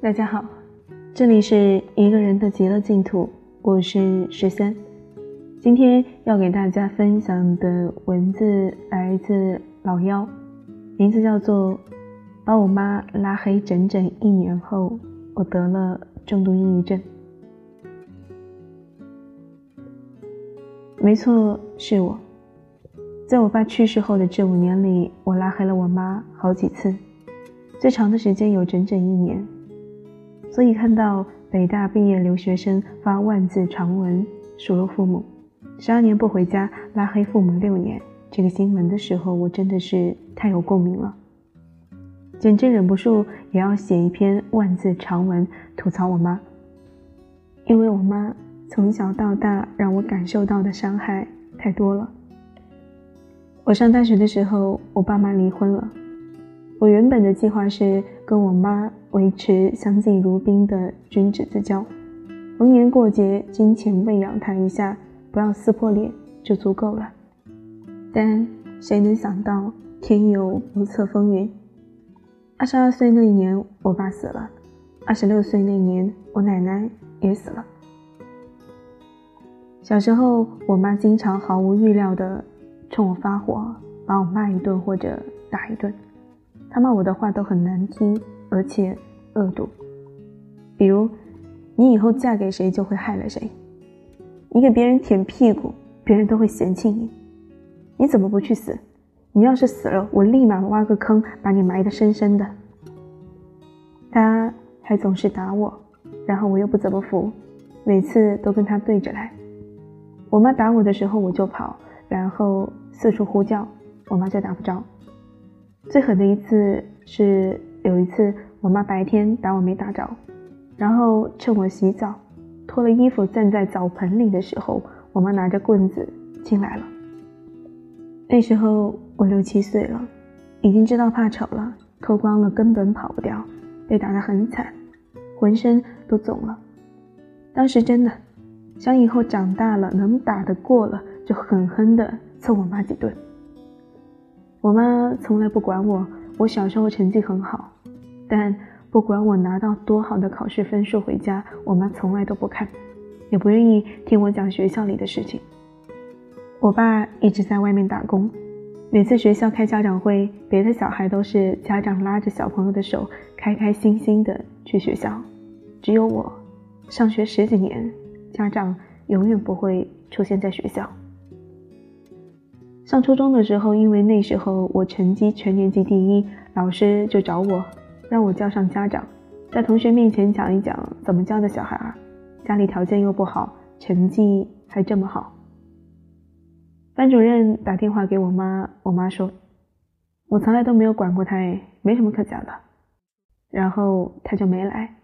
大家好，这里是一个人的极乐净土，我是十三。今天要给大家分享的文字来自老幺，名字叫做《把我妈拉黑整整一年后，我得了重度抑郁症》。没错，是我。在我爸去世后的这五年里，我拉黑了我妈好几次，最长的时间有整整一年。所以看到北大毕业留学生发万字长文数落父母，十二年不回家拉黑父母六年这个新闻的时候，我真的是太有共鸣了，简直忍不住也要写一篇万字长文吐槽我妈，因为我妈从小到大让我感受到的伤害太多了。我上大学的时候，我爸妈离婚了。我原本的计划是跟我妈维持相敬如宾的君子之交，逢年过节金钱喂养他一下，不要撕破脸就足够了。但谁能想到天有不测风云？二十二岁那年，我爸死了；二十六岁那年，我奶奶也死了。小时候，我妈经常毫无预料地冲我发火，把我骂一顿或者打一顿。她骂我的话都很难听，而且恶毒。比如，你以后嫁给谁就会害了谁。你给别人舔屁股，别人都会嫌弃你。你怎么不去死？你要是死了，我立马挖个坑把你埋得深深的。他还总是打我，然后我又不怎么服，每次都跟他对着来。我妈打我的时候我就跑，然后四处呼叫，我妈就打不着。最狠的一次是有一次，我妈白天打我没打着，然后趁我洗澡脱了衣服站在澡盆里的时候，我妈拿着棍子进来了。那时候我六七岁了，已经知道怕丑了，脱光了根本跑不掉，被打得很惨，浑身都肿了。当时真的想以后长大了能打得过了，就狠狠地揍我妈几顿。我妈从来不管我，我小时候成绩很好，但不管我拿到多好的考试分数回家，我妈从来都不看，也不愿意听我讲学校里的事情。我爸一直在外面打工，每次学校开家长会，别的小孩都是家长拉着小朋友的手，开开心心的去学校，只有我，上学十几年，家长永远不会出现在学校。上初中的时候，因为那时候我成绩全年级第一，老师就找我，让我叫上家长，在同学面前讲一讲怎么教的小孩儿，家里条件又不好，成绩还这么好。班主任打电话给我妈，我妈说，我从来都没有管过他，没什么可讲的。然后他就没来。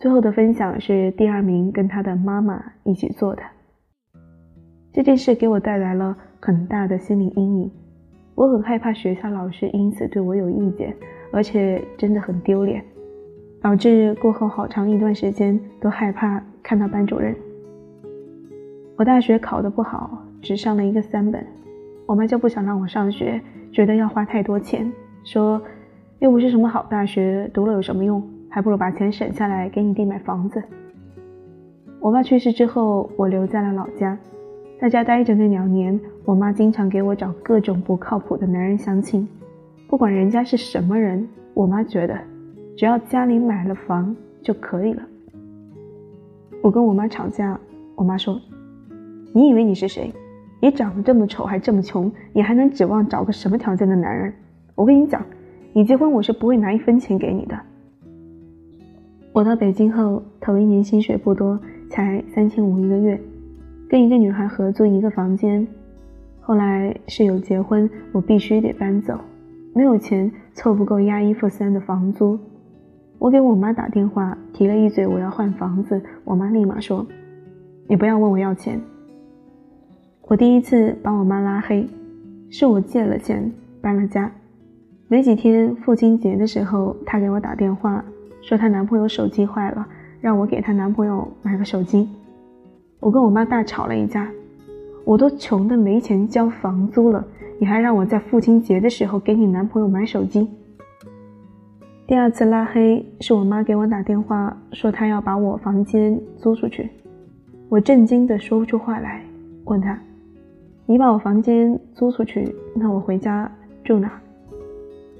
最后的分享是第二名跟他的妈妈一起做的。这件事给我带来了很大的心理阴影，我很害怕学校老师因此对我有意见，而且真的很丢脸，导致过后好长一段时间都害怕看到班主任。我大学考得不好，只上了一个三本，我妈就不想让我上学，觉得要花太多钱，说又不是什么好大学，读了有什么用，还不如把钱省下来给你弟买房子。我爸去世之后，我留在了老家。在家待着那两年，我妈经常给我找各种不靠谱的男人相亲，不管人家是什么人，我妈觉得只要家里买了房就可以了。我跟我妈吵架，我妈说：“你以为你是谁？你长得这么丑，还这么穷，你还能指望找个什么条件的男人？我跟你讲，你结婚我是不会拿一分钱给你的。”我到北京后，头一年薪水不多，才三千五一个月。跟一个女孩合租一个房间，后来室友结婚，我必须得搬走，没有钱凑不够押一付三的房租。我给我妈打电话提了一嘴我要换房子，我妈立马说：“你不要问我要钱。”我第一次把我妈拉黑，是我借了钱搬了家。没几天父亲节的时候，她给我打电话说她男朋友手机坏了，让我给她男朋友买个手机。我跟我妈大吵了一架，我都穷的没钱交房租了，你还让我在父亲节的时候给你男朋友买手机？第二次拉黑是我妈给我打电话说她要把我房间租出去，我震惊的说不出话来，问她：“你把我房间租出去，那我回家住哪？”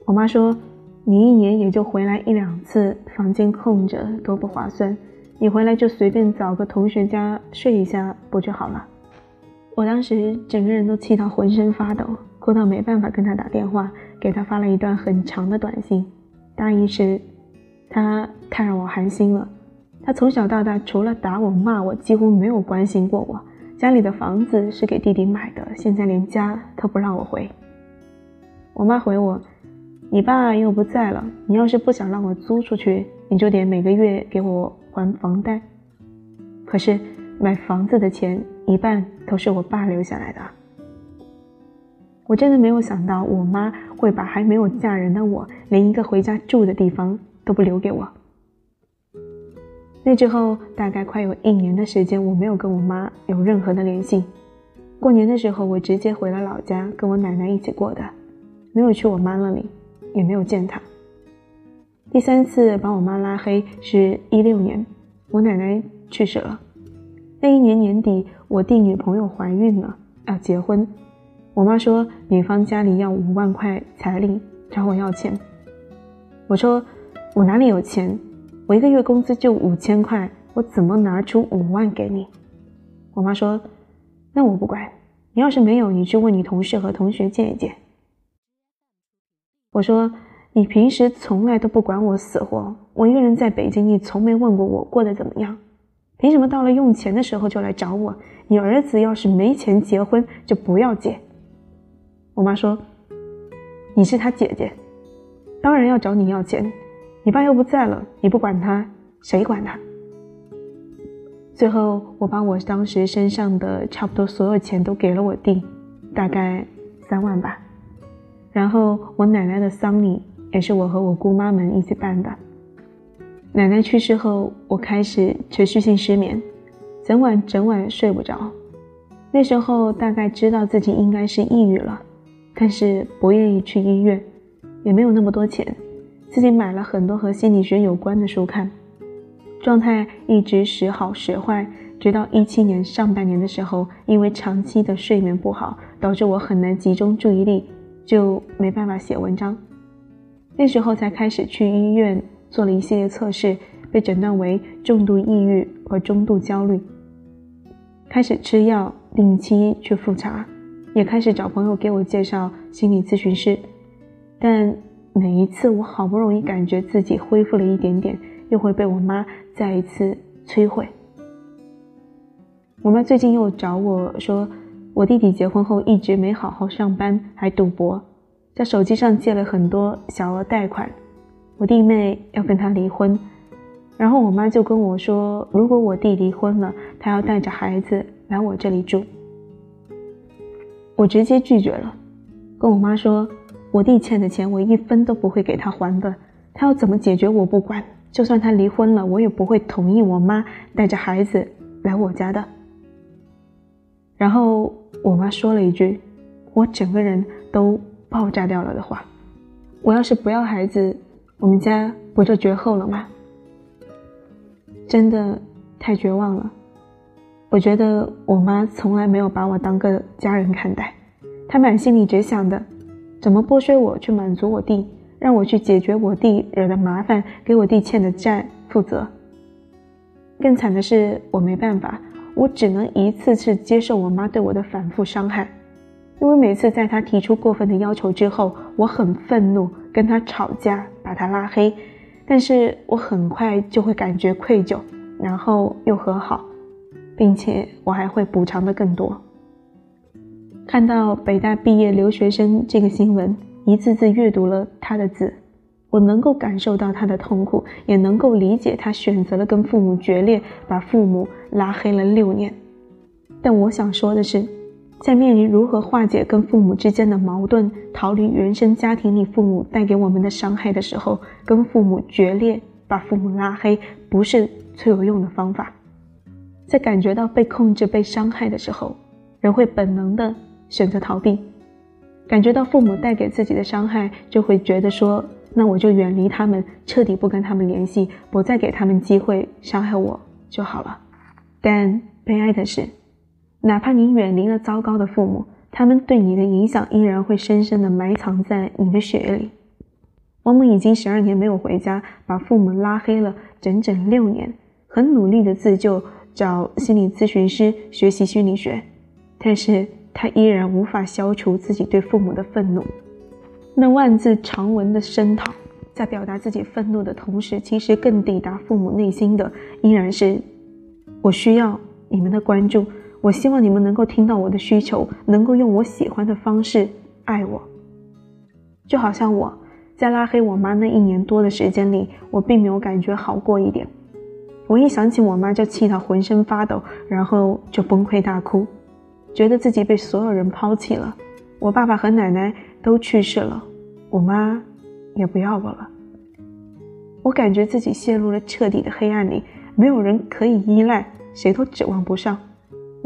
我妈说：“你一年也就回来一两次，房间空着多不划算，你回来就随便找个同学家睡一下不就好了？”我当时整个人都气到浑身发抖，哭到没办法跟他打电话，给他发了一段很长的短信。大意是，他太让我寒心了。他从小到大除了打我骂我，几乎没有关心过我。家里的房子是给弟弟买的，现在连家都不让我回。我妈回我：“你爸又不在了，你要是不想让我租出去，你就得每个月给我还房贷。可是买房子的钱一半都是我爸留下来的。”我真的没有想到，我妈会把还没有嫁人的我，连一个回家住的地方都不留给我。那之后大概快有一年的时间，我没有跟我妈有任何的联系。过年的时候，我直接回了老家，跟我奶奶一起过的，没有去我妈那里，也没有见她。第三次把我妈拉黑是一六年，我奶奶去世了。那一年年底，我弟女朋友怀孕了，要结婚。我妈说，女方家里要五万块彩礼，找我要钱。我说，我哪里有钱？我一个月工资就五千块，我怎么拿出五万给你？我妈说，那我不管，你要是没有，你去问你同事和同学借一借。我说，你平时从来都不管我死活，我一个人在北京，你从没问过我过得怎么样，凭什么到了用钱的时候就来找我？你儿子要是没钱结婚，就不要结。我妈说：“你是他姐姐，当然要找你要钱。你爸又不在了，你不管他，谁管他？”最后，我把我当时身上的差不多所有钱都给了我弟，大概三万吧。然后，我奶奶的丧礼也是我和我姑妈们一起办的。奶奶去世后，我开始持续性失眠，整晚整晚睡不着。那时候大概知道自己应该是抑郁了。但是不愿意去医院，也没有那么多钱，自己买了很多和心理学有关的书看，状态一直时好时坏，直到一七年上半年的时候，因为长期的睡眠不好，导致我很难集中注意力，就没办法写文章。那时候才开始去医院做了一系列测试，被诊断为重度抑郁和中度焦虑，开始吃药，定期去复查。也开始找朋友给我介绍心理咨询师，但每一次我好不容易感觉自己恢复了一点点，又会被我妈再一次摧毁。我妈最近又找我说，我弟弟结婚后一直没好好上班，还赌博，在手机上借了很多小额贷款，我弟妹要跟他离婚，然后我妈就跟我说，如果我弟离婚了，他要带着孩子来我这里住。我直接拒绝了，跟我妈说，我弟欠的钱我一分都不会给他还的，他要怎么解决我不管，就算他离婚了，我也不会同意我妈带着孩子来我家的。然后我妈说了一句，我整个人都爆炸掉了的话：我要是不要孩子，我们家不就绝后了吗？真的太绝望了。我觉得我妈从来没有把我当个家人看待，她满心里只想的，怎么剥削我去满足我弟，让我去解决我弟惹的麻烦，给我弟欠的债负责。更惨的是，我没办法，我只能一次次接受我妈对我的反复伤害，因为每次在他提出过分的要求之后，我很愤怒，跟他吵架，把他拉黑，但是我很快就会感觉愧疚，然后又和好。并且我还会补偿的更多。看到北大毕业留学生这个新闻，一字字阅读了他的字，我能够感受到他的痛苦，也能够理解他选择了跟父母决裂，把父母拉黑了六年。但我想说的是，在面临如何化解跟父母之间的矛盾，逃离原生家庭里父母带给我们的伤害的时候，跟父母决裂，把父母拉黑，不是最有用的方法。在感觉到被控制、被伤害的时候，人会本能的选择逃避；感觉到父母带给自己的伤害，就会觉得说那我就远离他们，彻底不跟他们联系，不再给他们机会伤害我就好了。但悲哀的是，哪怕你远离了糟糕的父母，他们对你的影响依然会深深的埋藏在你的血液里。我们已经十二年没有回家，把父母拉黑了整整六年，很努力的自救，找心理咨询师学习心理学，但是他依然无法消除自己对父母的愤怒。那万字长文的声讨，在表达自己愤怒的同时，其实更抵达父母内心的依然是：我需要你们的关注，我希望你们能够听到我的需求，能够用我喜欢的方式爱我，就好像我。在拉黑我妈那一年多的时间里，我并没有感觉好过一点。我一想起我妈就气得浑身发抖，然后就崩溃大哭，觉得自己被所有人抛弃了。我爸爸和奶奶都去世了，我妈也不要我了。我感觉自己陷入了彻底的黑暗里，没有人可以依赖，谁都指望不上。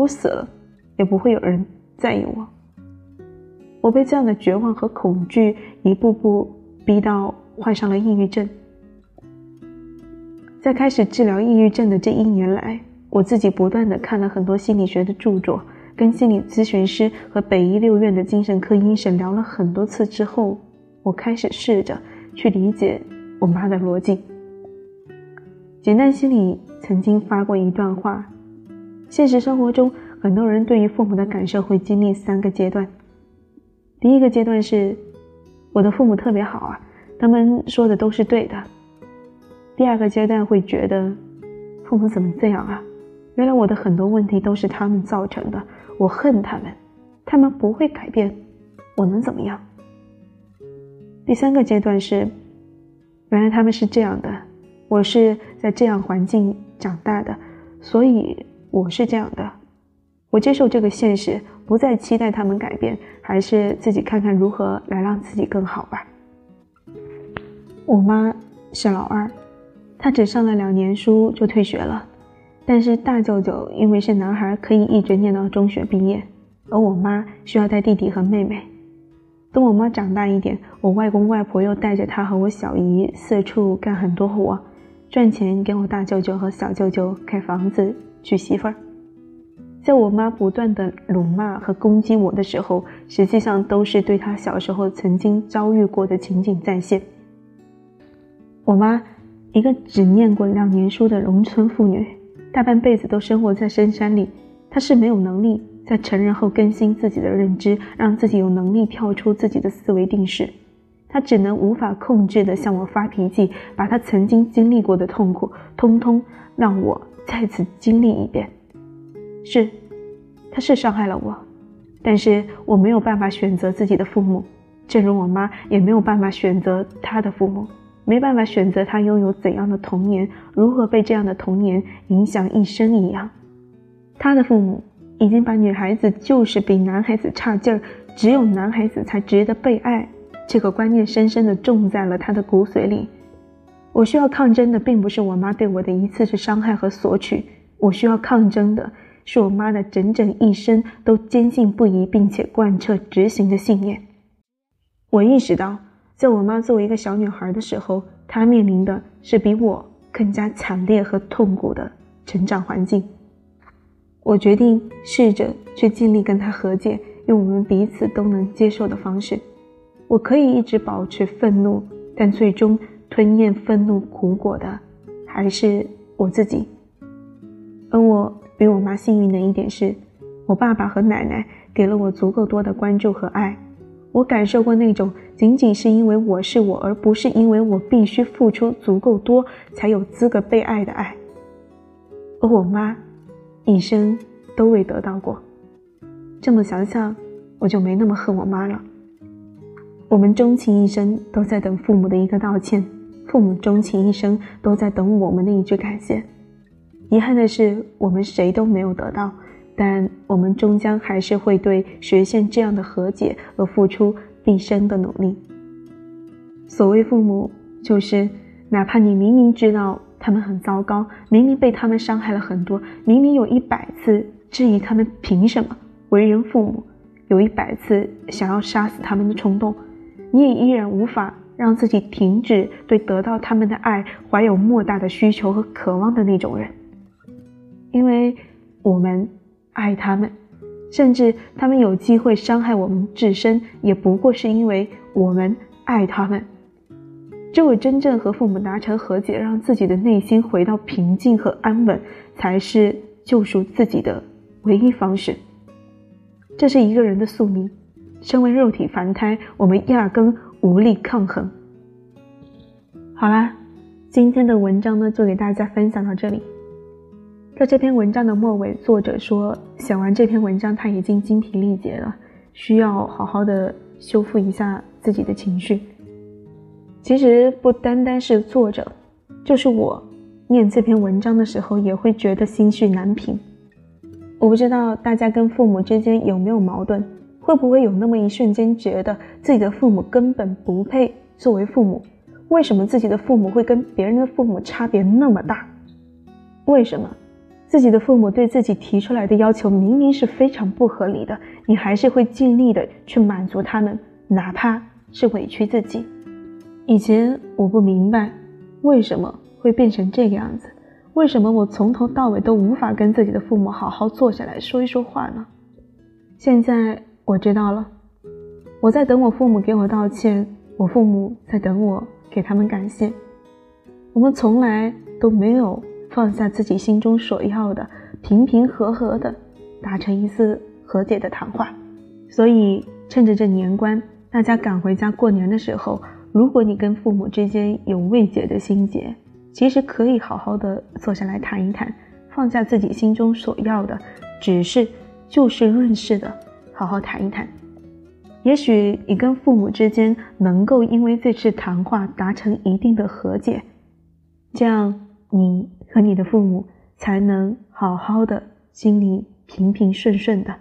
我死了，也不会有人在意我。我被这样的绝望和恐惧一步步。逼到患上了抑郁症，在开始治疗抑郁症的这一年来，我自己不断的看了很多心理学的著作，跟心理咨询师和北医六院的精神科医生聊了很多次之后，我开始试着去理解我妈的逻辑。简单心理曾经发过一段话：现实生活中，很多人对于父母的感受会经历三个阶段，第一个阶段是。我的父母特别好啊，他们说的都是对的。第二个阶段会觉得，父母怎么这样啊？原来我的很多问题都是他们造成的，我恨他们，他们不会改变，我能怎么样？第三个阶段是，原来他们是这样的，我是在这样环境长大的，所以我是这样的。我接受这个现实，不再期待他们改变，还是自己看看如何来让自己更好吧。我妈是老二，她只上了两年书就退学了，但是大舅舅因为是男孩，可以一直念到中学毕业，而我妈需要带弟弟和妹妹。等我妈长大一点，我外公外婆又带着她和我小姨四处干很多活，赚钱给我大舅舅和小舅舅盖房子、娶媳妇儿。在我妈不断的辱骂和攻击我的时候，实际上都是对她小时候曾经遭遇过的情景再现。我妈，一个只念过两年书的农村妇女，大半辈子都生活在深山里，她是没有能力在成人后更新自己的认知，让自己有能力跳出自己的思维定式，她只能无法控制的向我发脾气，把她曾经经历过的痛苦，通通让我再次经历一遍。是，他是伤害了我，但是我没有办法选择自己的父母，正如我妈也没有办法选择她的父母，没办法选择她拥有怎样的童年，如何被这样的童年影响一生一样。她的父母已经把女孩子就是比男孩子差劲儿，只有男孩子才值得被爱这个观念深深的种在了他的骨髓里。我需要抗争的并不是我妈对我的一次次伤害和索取，我需要抗争的。是我妈的整整一生都坚信不疑，并且贯彻执行的信念。我意识到，在我妈作为一个小女孩的时候，她面临的是比我更加惨烈和痛苦的成长环境。我决定试着去尽力跟她和解，用我们彼此都能接受的方式。我可以一直保持愤怒，但最终吞咽愤怒苦果的还是我自己。而我。比我妈幸运的一点是，我爸爸和奶奶给了我足够多的关注和爱。我感受过那种仅仅是因为我是我，而不是因为我必须付出足够多才有资格被爱的爱。而我妈，一生都未得到过。这么想想，我就没那么恨我妈了。我们终其一生都在等父母的一个道歉，父母终其一生都在等我们的一句感谢。遗憾的是，我们谁都没有得到，但我们终将还是会对实现这样的和解而付出毕生的努力。所谓父母，就是哪怕你明明知道他们很糟糕，明明被他们伤害了很多，明明有一百次质疑他们凭什么为人父母，有一百次想要杀死他们的冲动，你也依然无法让自己停止对得到他们的爱怀有莫大的需求和渴望的那种人，因为我们爱他们，甚至他们有机会伤害我们自身，也不过是因为我们爱他们。只有真正和父母达成和解，让自己的内心回到平静和安稳，才是救赎自己的唯一方式。这是一个人的宿命。身为肉体凡胎，我们压根无力抗衡。好啦，今天的文章呢，就给大家分享到这里。在这篇文章的末尾，作者说，写完这篇文章，他已经精疲力竭了，需要好好的修复一下自己的情绪。其实不单单是作者，就是我念这篇文章的时候，也会觉得心绪难平。我不知道大家跟父母之间有没有矛盾，会不会有那么一瞬间觉得自己的父母根本不配作为父母？为什么自己的父母会跟别人的父母差别那么大？为什么自己的父母对自己提出来的要求明明是非常不合理的，你还是会尽力的去满足他们，哪怕是委屈自己？以前我不明白，为什么会变成这个样子？为什么我从头到尾都无法跟自己的父母好好坐下来说一说话呢？现在我知道了，我在等我父母给我道歉，我父母在等我给他们感谢。我们从来都没有放下自己心中所要的，平平和和的达成一次和解的谈话。所以趁着这年关，大家赶回家过年的时候。如果你跟父母之间有未解的心结，其实可以好好的坐下来谈一谈，放下自己心中所要的，只是就事论事的好好谈一谈。也许你跟父母之间能够因为这次谈话达成一定的和解，这样你和你的父母才能好好的，心里平平顺顺的。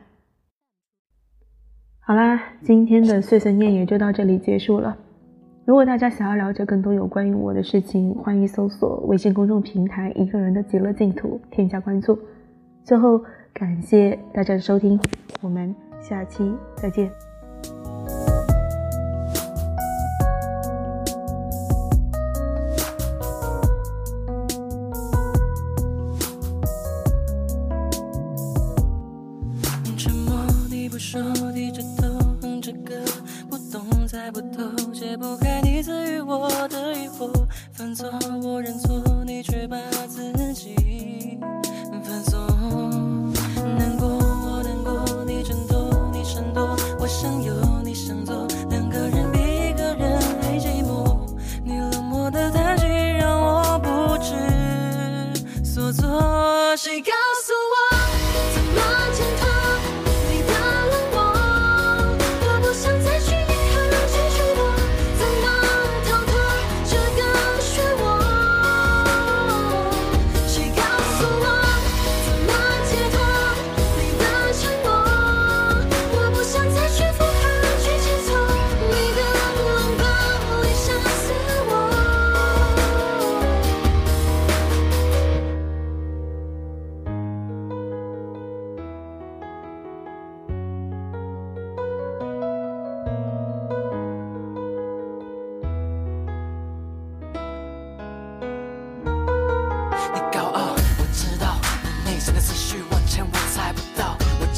好啦，今天的碎碎念也就到这里结束了。如果大家想要了解更多有关于我的事情，欢迎搜索微信公众平台“一个人的极乐净土”，添加关注。最后，感谢大家的收听，我们下期再见。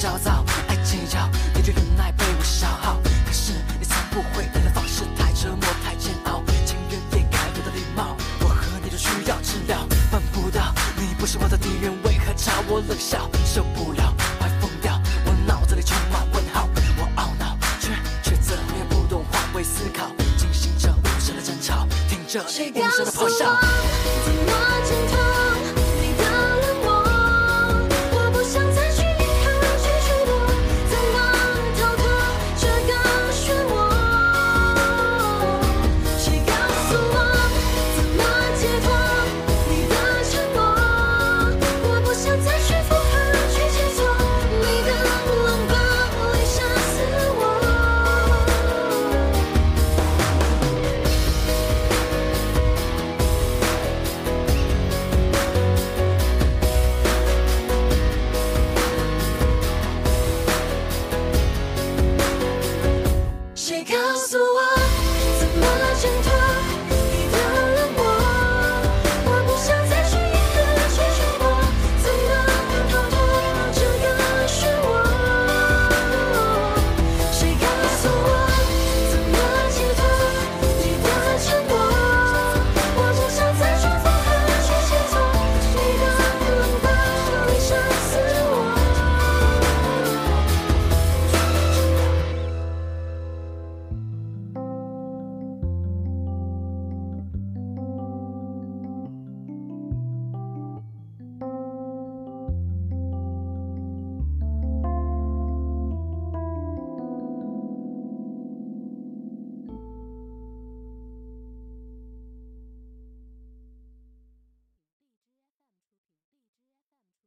焦躁，爱计较，你却忍耐被我消耗。可是你从不会人的方式太折磨太煎熬，情愿掩盖我的礼貌。我和你都需要治疗，办不到，你不是我的敌人，为何朝我冷笑？受不了，快疯掉，我脑子里充满问号，我懊恼，却却怎么也不懂换位思考，进行着无声的争吵，听着无声的咆哮。